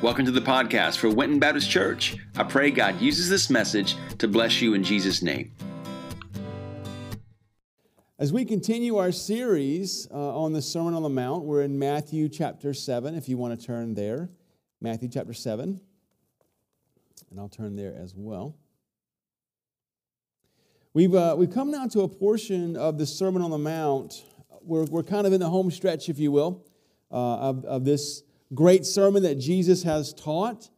Welcome to the podcast for Winton Baptist Church. I pray God uses this message to bless you in Jesus' name. As we continue our series uh, on the Sermon on the Mount, we're in Matthew chapter 7, if you want to turn there. Matthew chapter 7. And I'll turn there as well. We've, uh, we've come now to a portion of the Sermon on the Mount. We're, we're kind of in the home stretch, if you will, uh, of, of this great sermon that Jesus has taught.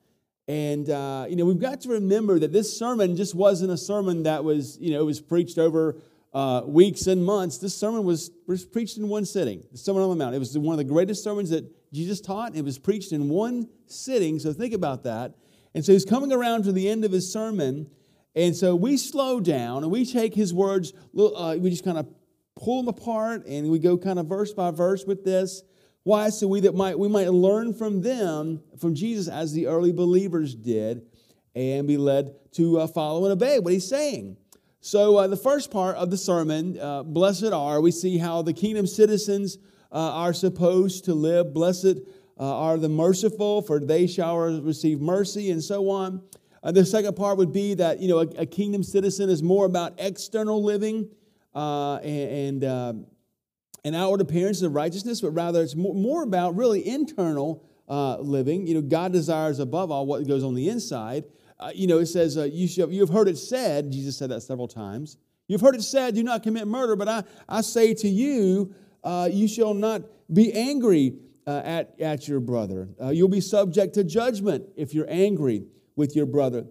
And, uh, you know, we've got to remember that this sermon just wasn't a sermon that was, you know, it was preached over uh, weeks and months. This sermon was, was preached in one sitting, the Sermon on the Mount. It was one of the greatest sermons that Jesus taught. It was preached in one sitting, so think about that. And so he's coming around to the end of his sermon, and so we slow down and we take his words, uh, we just kind of pull them apart and we go kind of verse by verse with this. Why? So we that might we might learn from them, from Jesus, as the early believers did, and be led to uh, follow and obey what he's saying. So uh, the first part of the sermon, uh, blessed are, we see how the kingdom citizens uh, are supposed to live. Blessed uh, are the merciful, for they shall receive mercy, and so on. Uh, the second part would be that you know a, a kingdom citizen is more about external living and and, uh, and, outward appearance of righteousness, but rather it's more, about really internal uh, living. You know, God desires above all what goes on the inside. Uh, you know, it says uh, you shall, you have heard it said. Jesus said that several times. You've heard it said, "Do not commit murder." But I I say to you, you shall not be angry at at your brother. you'll be subject to judgment if you're angry with your brother.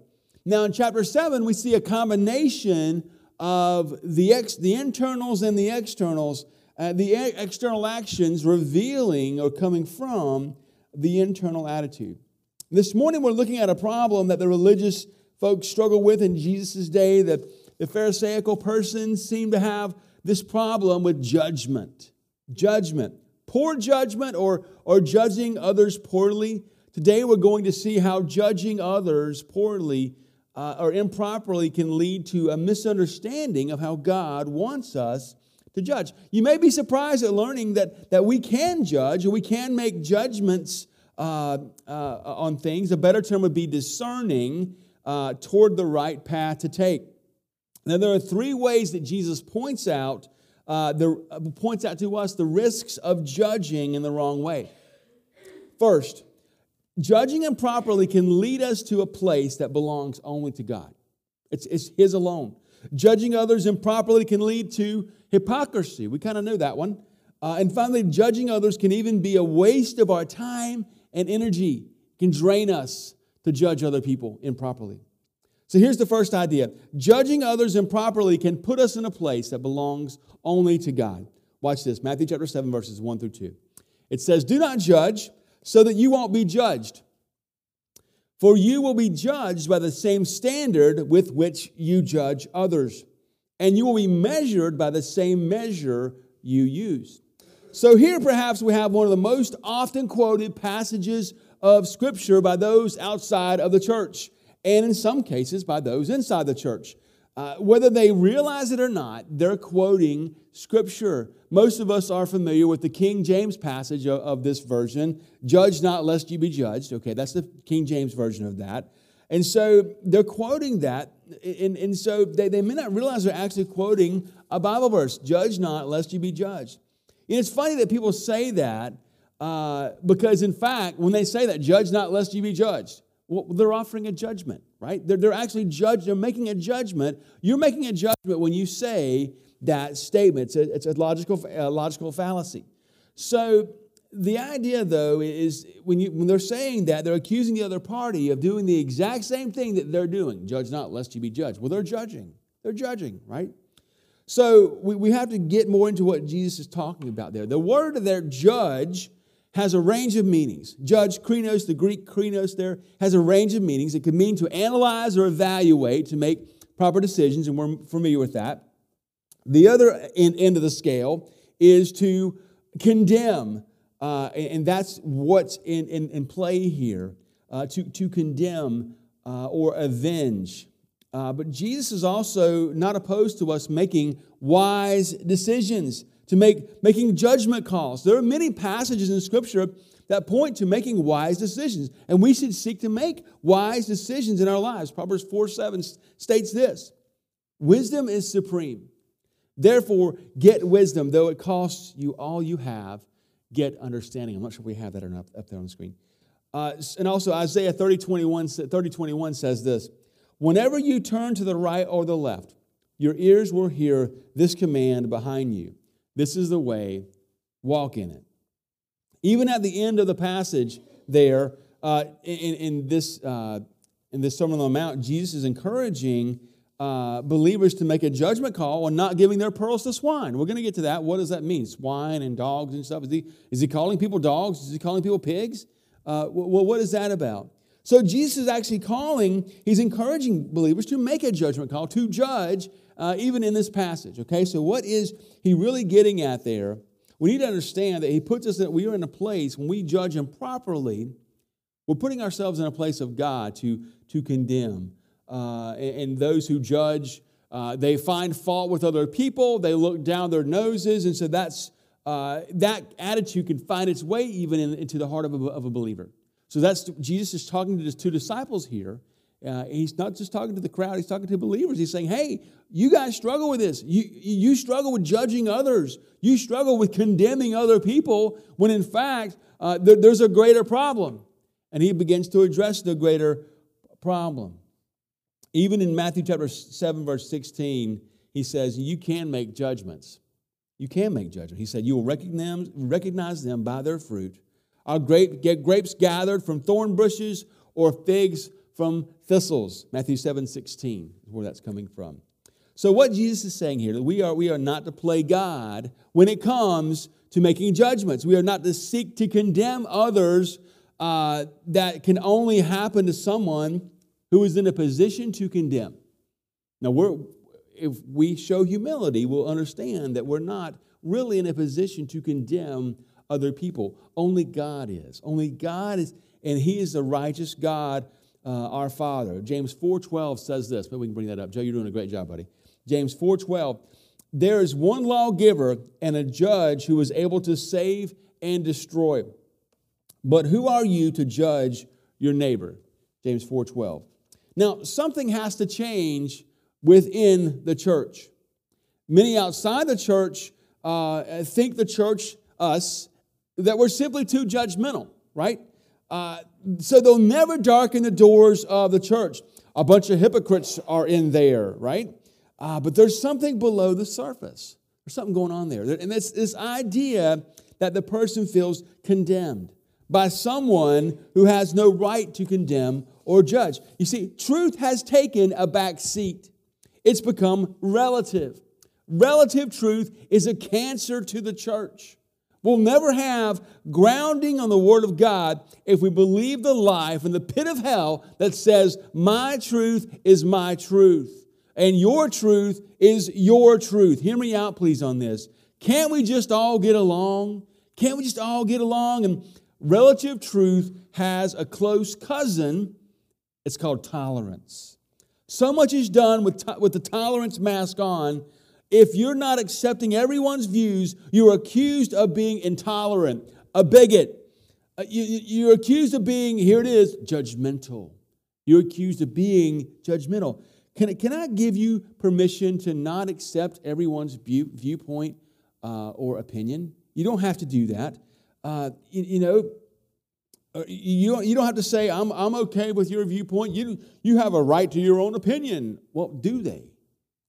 Now, in chapter 7, we see a combination of the, ex, the internals and the externals, uh, the external actions revealing or coming from the internal attitude. This morning, we're looking at a problem that the religious folks struggle with in Jesus' day. That the Pharisaical persons seem to have this problem with judgment. Judgment. Poor judgment or, or judging others poorly Today, we're going to see how judging others poorly uh, or improperly can lead to a misunderstanding of how God wants us to judge. You may be surprised at learning that, that we can judge we can make judgments uh, uh, on things. A better term would be discerning uh, toward the right path to take. Now, there are three ways that Jesus points out, uh, the, uh, points out to us the risks of judging in the wrong way. First, Judging improperly can lead us to a place that belongs only to God. It's, it's His alone. Judging others improperly can lead to hypocrisy. We kind of knew that one. Uh, and finally, judging others can even be a waste of our time and energy, can drain us to judge other people improperly. So here's the first idea judging others improperly can put us in a place that belongs only to God. Watch this Matthew chapter 7, verses 1 through 2. It says, Do not judge so that you won't be judged. For you will be judged by the same standard with which you judge others, and you will be measured by the same measure you use. So, here perhaps we have one of the most often quoted passages of Scripture by those outside of the church, and in some cases by those inside the church. Uh, whether they realize it or not, they're quoting Scripture. Most of us are familiar with the King James passage of, of, this version Judge not, lest you be judged. Okay, that's the King James version of that. And so they're quoting that, and, and so they, they may not realize they're actually quoting a Bible verse Judge not, lest you be judged. And it's funny that people say that uh, because, in fact, when they say that, judge not, lest you be judged, well, they're offering a judgment, right? They're, they're actually judge, they're making a judgment. You're making a judgment when you say that statement. It's a, it's a logical, a logical fallacy. So the idea, though, is when, you, when they're saying that, they're accusing the other party of doing the exact same thing that they're doing. Judge not, lest you be judged. Well, they're judging. They're judging, right? So we, we have to get more into what Jesus is talking about there. The word there, judge, has a range of meanings. Judge, krinos, the Greek krinos there, has a range of meanings. It could mean to analyze or evaluate, to make proper decisions, and we're familiar with that. The other end of the scale is to condemn, uh, and that's what's in, in, in play here uh, to, to condemn uh, or avenge. Uh, but Jesus is also not opposed to us making wise decisions to make making judgment calls. There are many passages in Scripture that point to making wise decisions. And we should seek to make wise decisions in our lives. Proverbs 4 7 states this Wisdom is supreme. Therefore, get wisdom, though it costs you all you have, get understanding. I'm not sure if we have that or not up there on the screen. Uh, and also, Isaiah 30 21, 30 21 says this Whenever you turn to the right or the left, your ears will hear this command behind you. This is the way, walk in it. Even at the end of the passage there, uh, in, in, this, uh, in this Sermon on the Mount, Jesus is encouraging uh, believers to make a judgment call on not giving their pearls to swine. We're going to get to that. What does that mean? Swine and dogs and stuff. Is he, is he calling people dogs? Is he calling people pigs? Uh, well, what is that about? So Jesus is actually calling, he's encouraging believers to make a judgment call, to judge, uh, even in this passage. Okay, so what is he really getting at there? We need to understand that he puts us that we are in a place when we judge him properly, we're putting ourselves in a place of God to, to condemn. Uh, and, those who judge, uh, they find fault with other people, they look down their noses, and so that's uh, that attitude can find its way even in, into the heart of a, of a believer. So that's Jesus is talking to his two disciples here. Uh, he's not just talking to the crowd, he's talking to believers. He's saying, hey, you guys struggle with this. You, you struggle with judging others. You struggle with condemning other people when in fact uh, there, there's a greater problem. And he begins to address the greater problem. Even in Matthew chapter 7, verse 16, he says, You can make judgments. You can make judgment. He said, You will recognize, recognize them by their fruit. Are grape, get grapes gathered from thorn bushes or figs from thistles? Matthew 7 16 is where that's coming from. So, what Jesus is saying here, that we are, we are not to play God when it comes to making judgments. We are not to seek to condemn others uh, that can only happen to someone who is in a position to condemn. Now, we're, if we show humility, we'll understand that we're not really in a position to condemn other people. Only God is. Only God is, and He is the righteous God, uh, our Father. James 4.12 says this. Maybe we can bring that up. Joe, you're doing a great job, buddy. James 4.12, there is one lawgiver and a judge who is able to save and destroy. But who are you to judge your neighbor? James 4.12. Now, something has to change within the church. Many outside the church uh, think the church, us, that we're simply too judgmental, right? Uh, so they'll never darken the doors of the church. A bunch of hypocrites are in there, right? Uh, but there's something below the surface. There's something going on there. And it's this idea that the person feels condemned by someone who has no right to condemn or judge. You see, truth has taken a back seat. It's become relative. Relative truth is a cancer to the church. We'll never have grounding on the Word of God if we believe the lie from the pit of hell that says, My truth is my truth, and your truth is your truth. Hear me out, please, on this. Can't we just all get along? Can't we just all get along? And relative truth has a close cousin. It's called tolerance. So much is done with, to- with the tolerance mask on. If you're not accepting everyone's views, you're accused of being intolerant, a bigot. Uh, you, you're accused of being, here it is, judgmental. You're accused of being judgmental. Can, can I give you permission to not accept everyone's view, viewpoint uh, or opinion? You don't have to do that. Uh, you, you, know, Uh, you don't, you don't have to say, I'm, I'm okay with your viewpoint. You, you have a right to your own opinion. Well, do they?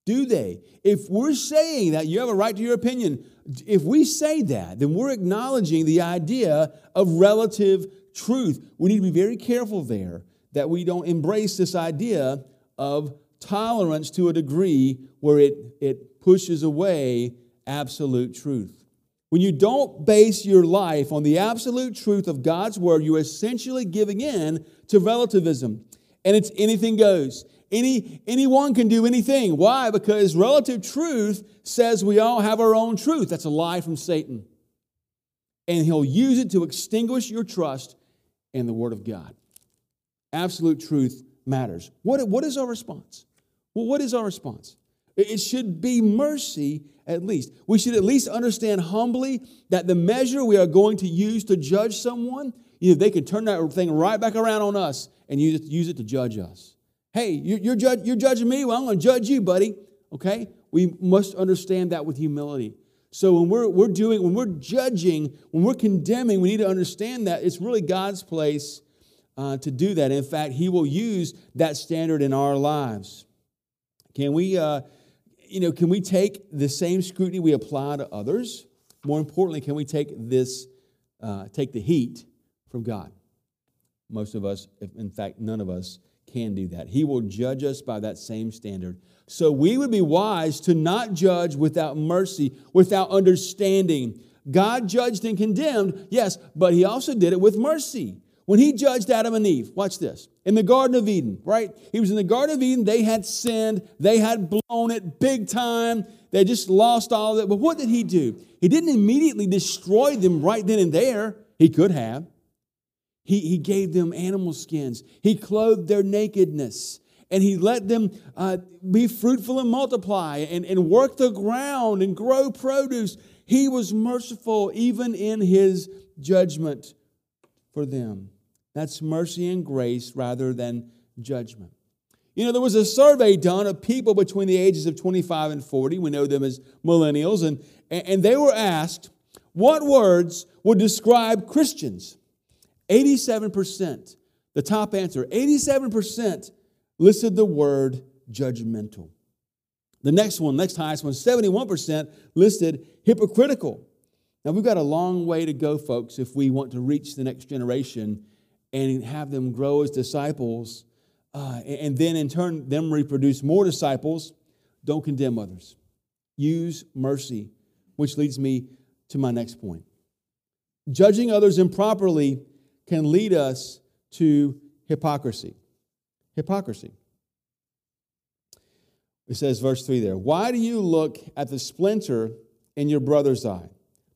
Do they? If we're saying that you have a right to your opinion, if we say that, then we're acknowledging the idea of relative truth. We need to be very careful there that we don't embrace this idea of tolerance to a degree where it, it pushes away absolute truth. When you don't base your life on the absolute truth of God's word, you're essentially giving in to relativism. And it's anything goes. Any, anyone can do anything. Why? Because relative truth says we all have our own truth. That's a lie from Satan. And he'll use it to extinguish your trust in the Word of God. Absolute truth matters. What, what is our response? Well, what is our response? It should be mercy at least. We should at least understand humbly that the measure we are going to use to judge someone, you know, they can turn that thing right back around on us and use it, use it to judge us. Hey, you're, you're, judge, you're judging me? Well, I'm going to judge you, buddy. Okay? We must understand that with humility. So when we're, we're doing, when we're judging, when we're condemning, we need to understand that it's really God's place uh, to do that. In fact, He will use that standard in our lives. Can we, uh, you know, can we take the same scrutiny we apply to others? More importantly, can we take this, uh, take the heat from God? Most of us, in fact, none of us can do that. He will judge us by that same standard. So we would be wise to not judge without mercy, without understanding. God judged and condemned, yes, but He also did it with mercy. When He judged Adam and Eve, watch this, in the Garden of Eden, right? He was in the Garden of Eden, they had sinned, they had blown it big time, they just lost all of it. But what did He do? He didn't immediately destroy them right then and there. He could have. He, he gave them animal skins. He clothed their nakedness. And he let them uh, be fruitful and multiply and, and work the ground and grow produce. He was merciful even in his judgment for them. That's mercy and grace rather than judgment. You know, there was a survey done of people between the ages of 25 and 40. We know them as millennials. And, and they were asked what words would describe Christians. 87%, the top answer, 87% listed the word judgmental. The next one, next highest one, 71% listed hypocritical. Now, we've got a long way to go, folks, if we want to reach the next generation and have them grow as disciples, uh, and then in turn, them reproduce more disciples. Don't condemn others. Use mercy, which leads me to my next point. Judging others improperly can lead us to hypocrisy. Hypocrisy. It says, verse 3 there. Why do you look at the splinter in your brother's eye,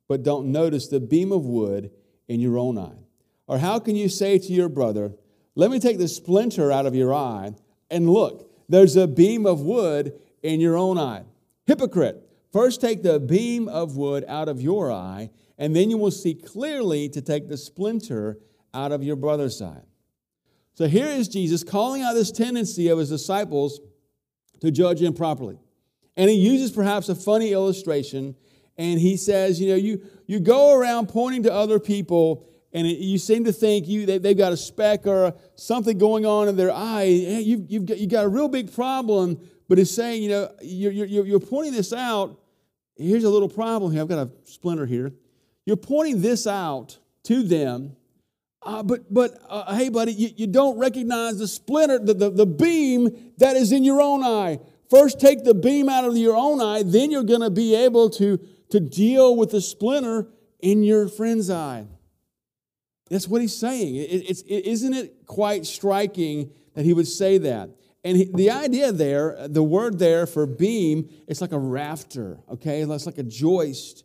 but don't notice the beam of wood in your own eye? Or how can you say to your brother, Let me take the splinter out of your eye, and look, there's a beam of wood in your own eye? Hypocrite, first take the beam of wood out of your eye, and then you will see clearly to take the splinter out of your brother's eye. So here is Jesus calling out this tendency of his disciples to judge improperly. And he uses perhaps a funny illustration, and he says, you know, you, you go around pointing to other people, and it, you seem to think you, they, have got a speck or something going on in their eye. Hey, you've, you've, got, you've got a real big problem, but it's saying, you know, you're, you're, you're pointing this out. Here's a little problem here. I've got a splinter here. You're pointing this out to them uh, but but uh, hey, buddy, you, you don't recognize the splinter, the, the, the beam that is in your own eye. First, take the beam out of your own eye, then you're going to be able to, to deal with the splinter in your friend's eye. That's what he's saying. It, it's, it, isn't it quite striking that he would say that? And he, the idea there, the word there for beam, it's like a rafter, okay? It's like a joist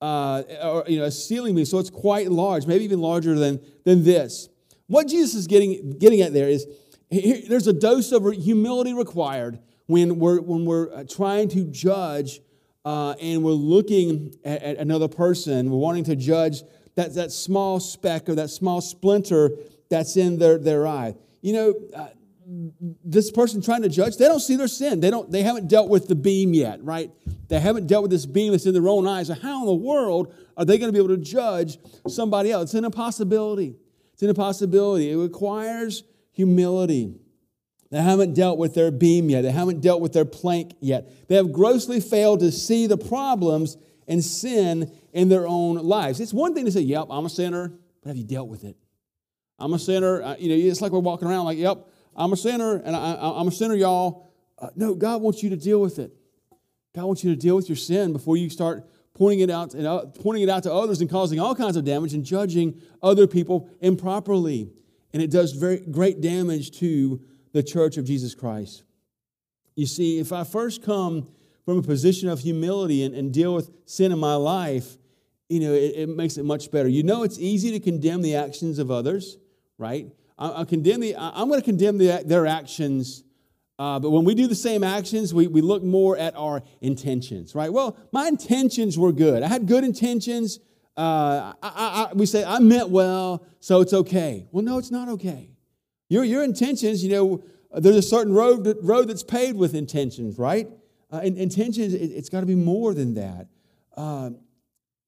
uh, or you know, a ceiling beam, so it's quite large, maybe even larger than, than this. What Jesus is getting, getting at there is here, there's a dose of humility required when we're, when we're uh, trying to judge uh, and we're looking at, at, another person, we're wanting to judge that, that small speck or that small splinter that's in their, their eye. You know, uh, this person trying to judge, they don't see their sin. They don't, they haven't dealt with the beam yet, right? They haven't dealt with this beam that's in their own eyes. So how in the world are they going to be able to judge somebody else? It's an impossibility. It's an impossibility. It requires humility. They haven't dealt with their beam yet. They haven't dealt with their plank yet. They have grossly failed to see the problems and sin in their own lives. It's one thing to say, yep, I'm a sinner, but have you dealt with it? I'm a sinner. You know, it's like we're walking around like, yep, I'm a sinner, and I, am a sinner, y'all. Uh, no, God wants you to deal with it. God wants you to deal with your sin before you start pointing it out and uh, pointing it out to others and causing all kinds of damage and judging other people improperly. And it does very great damage to the church of Jesus Christ. You see, if I first come from a position of humility and, and deal with sin in my life, you know, it, it makes it much better. You know, it's easy to condemn the actions of others, right? I, I condemn the, I'm going to condemn the, their actions Uh, but when we do the same actions, we, we look more at our intentions, right? Well, my intentions were good. I had good intentions. Uh, I, I, we say, I meant well, so it's okay. Well, no, it's not okay. Your, your intentions, you know, there's a certain road, road that's paved with intentions, right? Uh, and intentions, it, has got to be more than that.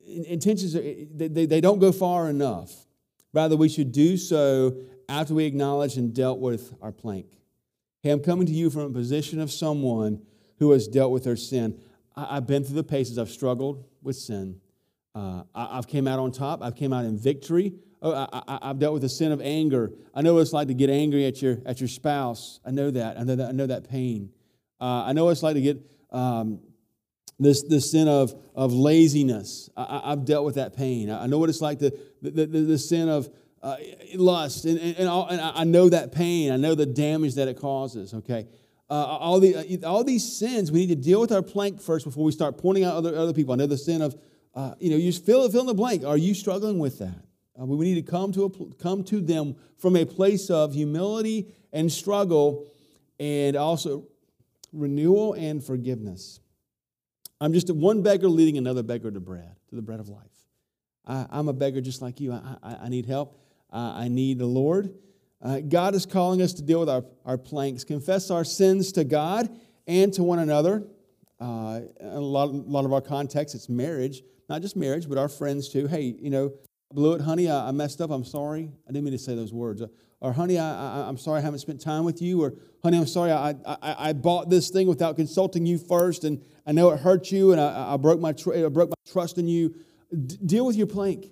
Intentions, they, they don't go far enough. Rather, we should do so after we acknowledge and dealt with our plank. Hey, I'm coming to you from a position of someone who has dealt with their sin. I, have been through the paces. I've struggled with sin. Uh, I, have came out on top. I've came out in victory. Oh, I, have dealt with the sin of anger. I know what it's like to get angry at your at your spouse. I know that. I know that. I know that pain. Uh, I know what it's like to get um, this, this sin of, of laziness. I, have dealt with that pain. I know what it's like to, the, the, the sin of uh, lust, and, and, and, all, and, I know that pain. I know the damage that it causes, okay? Uh, all, the, all these sins, we need to deal with our plank first before we start pointing out other, other people. I know the sin of, uh, you know, you fill, fill in the blank. Are you struggling with that? Uh, we need to come to, a, come to them from a place of humility and struggle and also renewal and forgiveness. I'm just one beggar leading another beggar to bread, to the bread of life. I, am a beggar just like you. I, I, I need help. Uh, I need the Lord. Uh, God is calling us to deal with our, our planks, confess our sins to God and to one another. Uh, a, lot, a lot of our context, it's marriage, not just marriage, but our friends too. Hey, you know, I blew it, honey, I, I, messed up, I'm sorry. I didn't mean to say those words. Or, honey, I, am sorry I haven't spent time with you. Or, honey, I'm sorry I, I, I, bought this thing without consulting you first, and I know it hurt you, and I, I broke, my tr- I broke my trust in you. D- deal with your plank.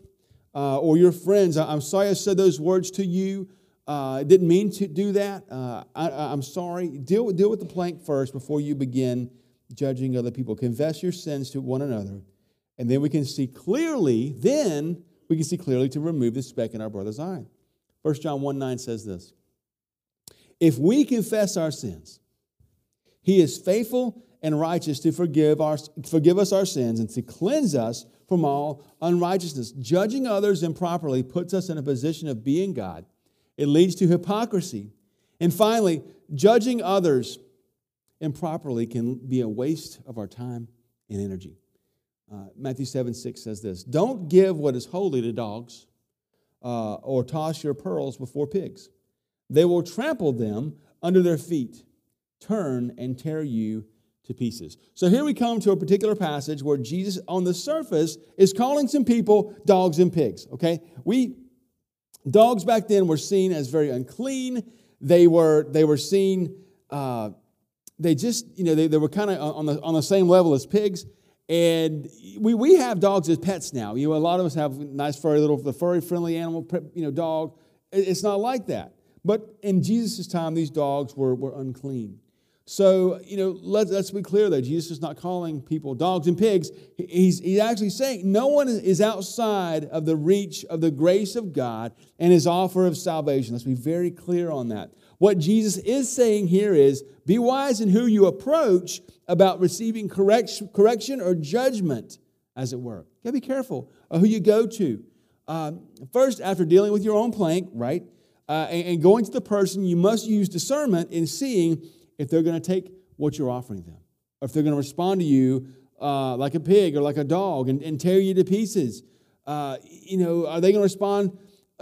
Uh, or your friends, I'm sorry I said those words to you. Uh, I didn't mean to do that. Uh, I, am sorry. Deal, deal with the plank first before you begin judging other people. Confess your sins to one another, and then we can see clearly, then we can see clearly to remove the speck in our brother's eye. 1 John 1 9 says this If we confess our sins, he is faithful and righteous to forgive, our, forgive us our sins and to cleanse us from all unrighteousness. Judging others improperly puts us in a position of being God, it leads to hypocrisy. And finally, judging others improperly can be a waste of our time and energy. Uh, Matthew 7 6 says this Don't give what is holy to dogs uh, or toss your pearls before pigs. They will trample them under their feet, turn and tear you to pieces. So here we come to a particular passage where Jesus, on the surface, is calling some people dogs and pigs. Okay? We, dogs back then were seen as very unclean. They were, they were seen, uh, they just, you know, they, they were kind of on the, on the same level as pigs. And we, we have dogs as pets now. You know, a lot of us have nice furry little, the furry friendly animal, you know, dog. It's not like that. But in Jesus' time, these dogs were, were unclean. So, you know, let's, let's be clear though. Jesus is not calling people dogs and pigs. He's, he's actually saying no one is outside of the reach of the grace of God and his offer of salvation. Let's be very clear on that. What Jesus is saying here is be wise in who you approach about receiving correction, or judgment, as it were. You gotta be careful of who you go to. Um, first, after dealing with your own plank, right, uh, and, and going to the person, you must use discernment in seeing if they're to take what you're offering them, or if they're to respond to you uh, like a pig or like a dog and, and tear you to pieces. Uh, you know, are they going to respond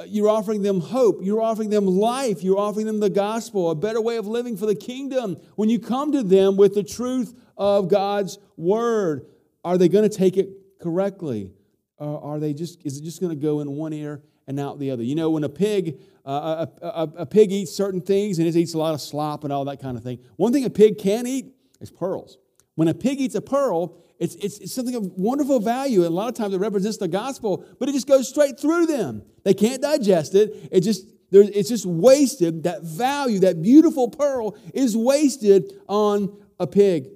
you're offering them hope. You're offering them life. You're offering them the gospel, a better way of living for the kingdom. When you come to them with the truth of God's word, are they going to take it correctly? Or are they just, is it just going to go in one ear and out the other? You know, when a pig, uh, a, a, a pig eats certain things and it eats a lot of slop and all that kind of thing, one thing a pig can eat is pearls. When a pig eats a pearl, it's, it's, it's, something of wonderful value. And a lot of times it represents the gospel, but it just goes straight through them. They can't digest it. It just, it's just wasted. That value, that beautiful pearl, is wasted on a pig.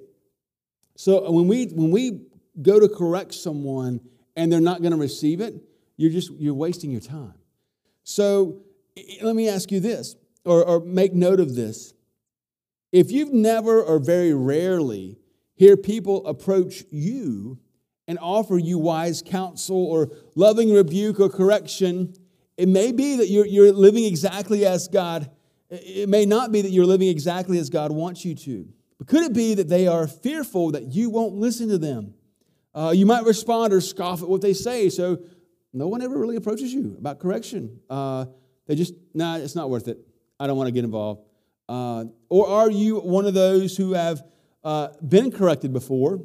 So when we, when we go to correct someone and they're not going to receive it, you're just you're wasting your time. So let me ask you this, or, or make note of this. If you've never or very rarely hear people approach you and offer you wise counsel or loving rebuke or correction, it may be that you're, you're living exactly as God it may not be that you're living exactly as God wants you to, but could it be that they are fearful that you won't listen to them? Uh, you might respond or scoff at what they say, so no one ever really approaches you about correction. Uh, they just, nah, it's not worth it. I don't want to get involved. Uh, or are you one of those who have uh, been corrected before,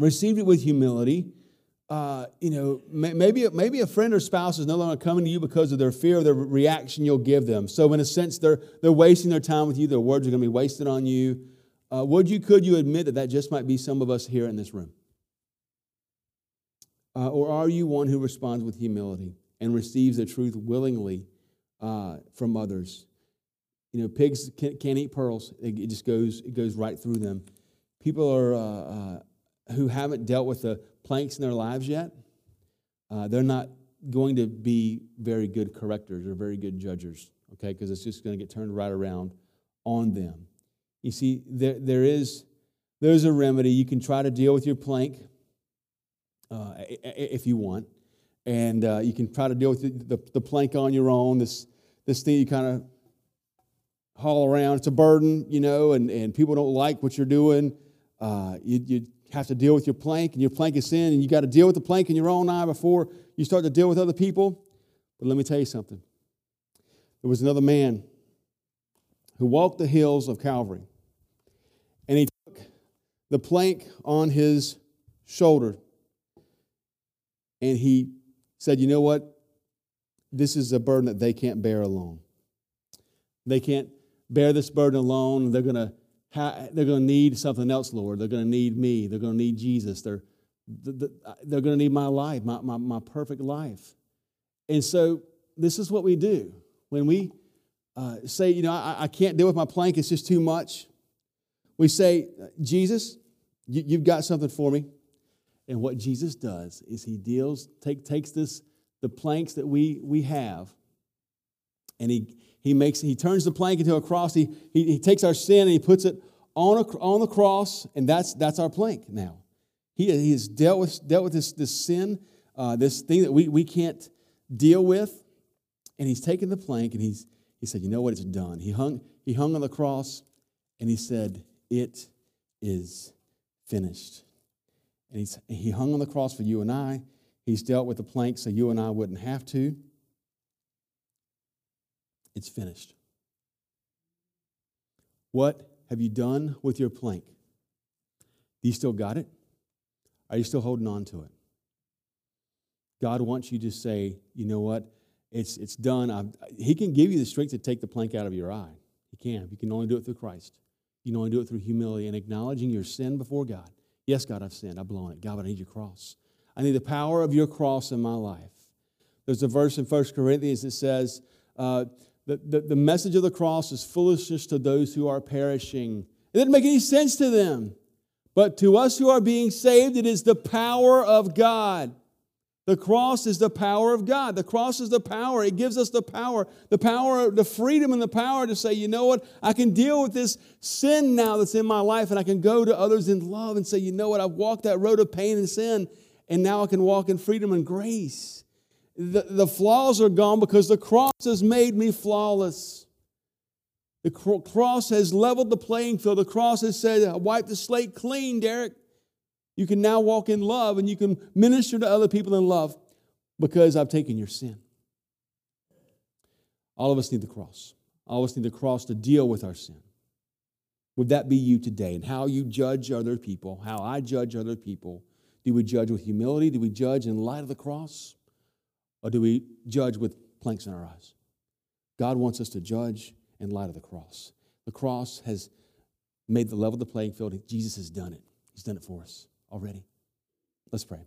received it with humility? Uh, you know, maybe, maybe a friend or spouse is no longer coming to you because of their fear of the reaction you'll give them. So, in a sense, they're, they're wasting their time with you. Their words are going to be wasted on you. Uh, would you, could you admit that that just might be some of us here in this room? Uh, or are you one who responds with humility and receives the truth willingly uh, from others? You know, pigs can't, can't eat pearls. It, it, just goes, it goes right through them. People are, uh, uh, who haven't dealt with the planks in their lives yet, uh, they're not going to be very good correctors or very good judges, okay? Because it's just going to get turned right around on them. You see, there, there is there's a remedy. You can try to deal with your plank uh, if you want, and uh, you can try to deal with the, the, the plank on your own. This this thing you kind of haul around. It's a burden, you know, and, and people don't like what you're doing. Uh, you, you have to deal with your plank, and your plank is sin, and you got to deal with the plank in your own eye before you start to deal with other people. But let me tell you something. There was another man who walked the hills of Calvary, and he took the plank on his shoulder, and he said, You know what? This is a burden that they can't bear alone. They can't bear this burden alone. They're going to they're going to need something else, Lord. They're going to need me. They're going to need Jesus. They're, they're going to need my life, my, my, my perfect life. And so this is what we do. When we uh, say, you know, I, I, can't deal with my plank, it's just too much, we say, Jesus, you, you've got something for me. And what Jesus does is he deals, take, takes this, the planks that we, we have, and he, he makes he turns the plank into a cross. He, he, he takes our sin and he puts it on, a, on the cross, and that's that's our plank now. He, he has dealt with dealt with this, this sin, uh, this thing that we, we can't deal with, and he's taken the plank and he's he said, you know what, it's done. He hung he hung on the cross, and he said, it is finished. And he's, he hung on the cross for you and I. He's dealt with the plank so you and I wouldn't have to. It's finished. What have you done with your plank? Do you still got it? Are you still holding on to it? God wants you to say, you know what? It's, it's done. I've, he can give you the strength to take the plank out of your eye. He can. You can only do it through Christ. You can only do it through humility and acknowledging your sin before God. Yes, God, I've sinned. I've blown it. God, but I need your cross. I need the power of your cross in my life. There's a verse in 1 Corinthians that says, uh, the, the, the message of the cross is foolishness to those who are perishing. It doesn't make any sense to them. But to us who are being saved, it is the power of God. The cross is the power of God. The cross is the power. It gives us the power, the power, the freedom and the power to say, you know what? I can deal with this sin now that's in my life, and I can go to others in love and say, you know what? I've walked that road of pain and sin, and now I can walk in freedom and grace. The, the flaws are gone because the cross has made me flawless. The cross has leveled the playing field. The cross has said, wipe the slate clean, Derek. You can now walk in love and you can minister to other people in love because I've taken your sin. All of us need the cross. All of us need the cross to deal with our sin. Would that be you today? And how you judge other people, how I judge other people. Do we judge with humility? Do we judge in light of the cross? Or do we judge with planks in our eyes? God wants us to judge in light of the cross. The cross has made the level of the playing field. Jesus has done it. He's done it for us already. Let's pray.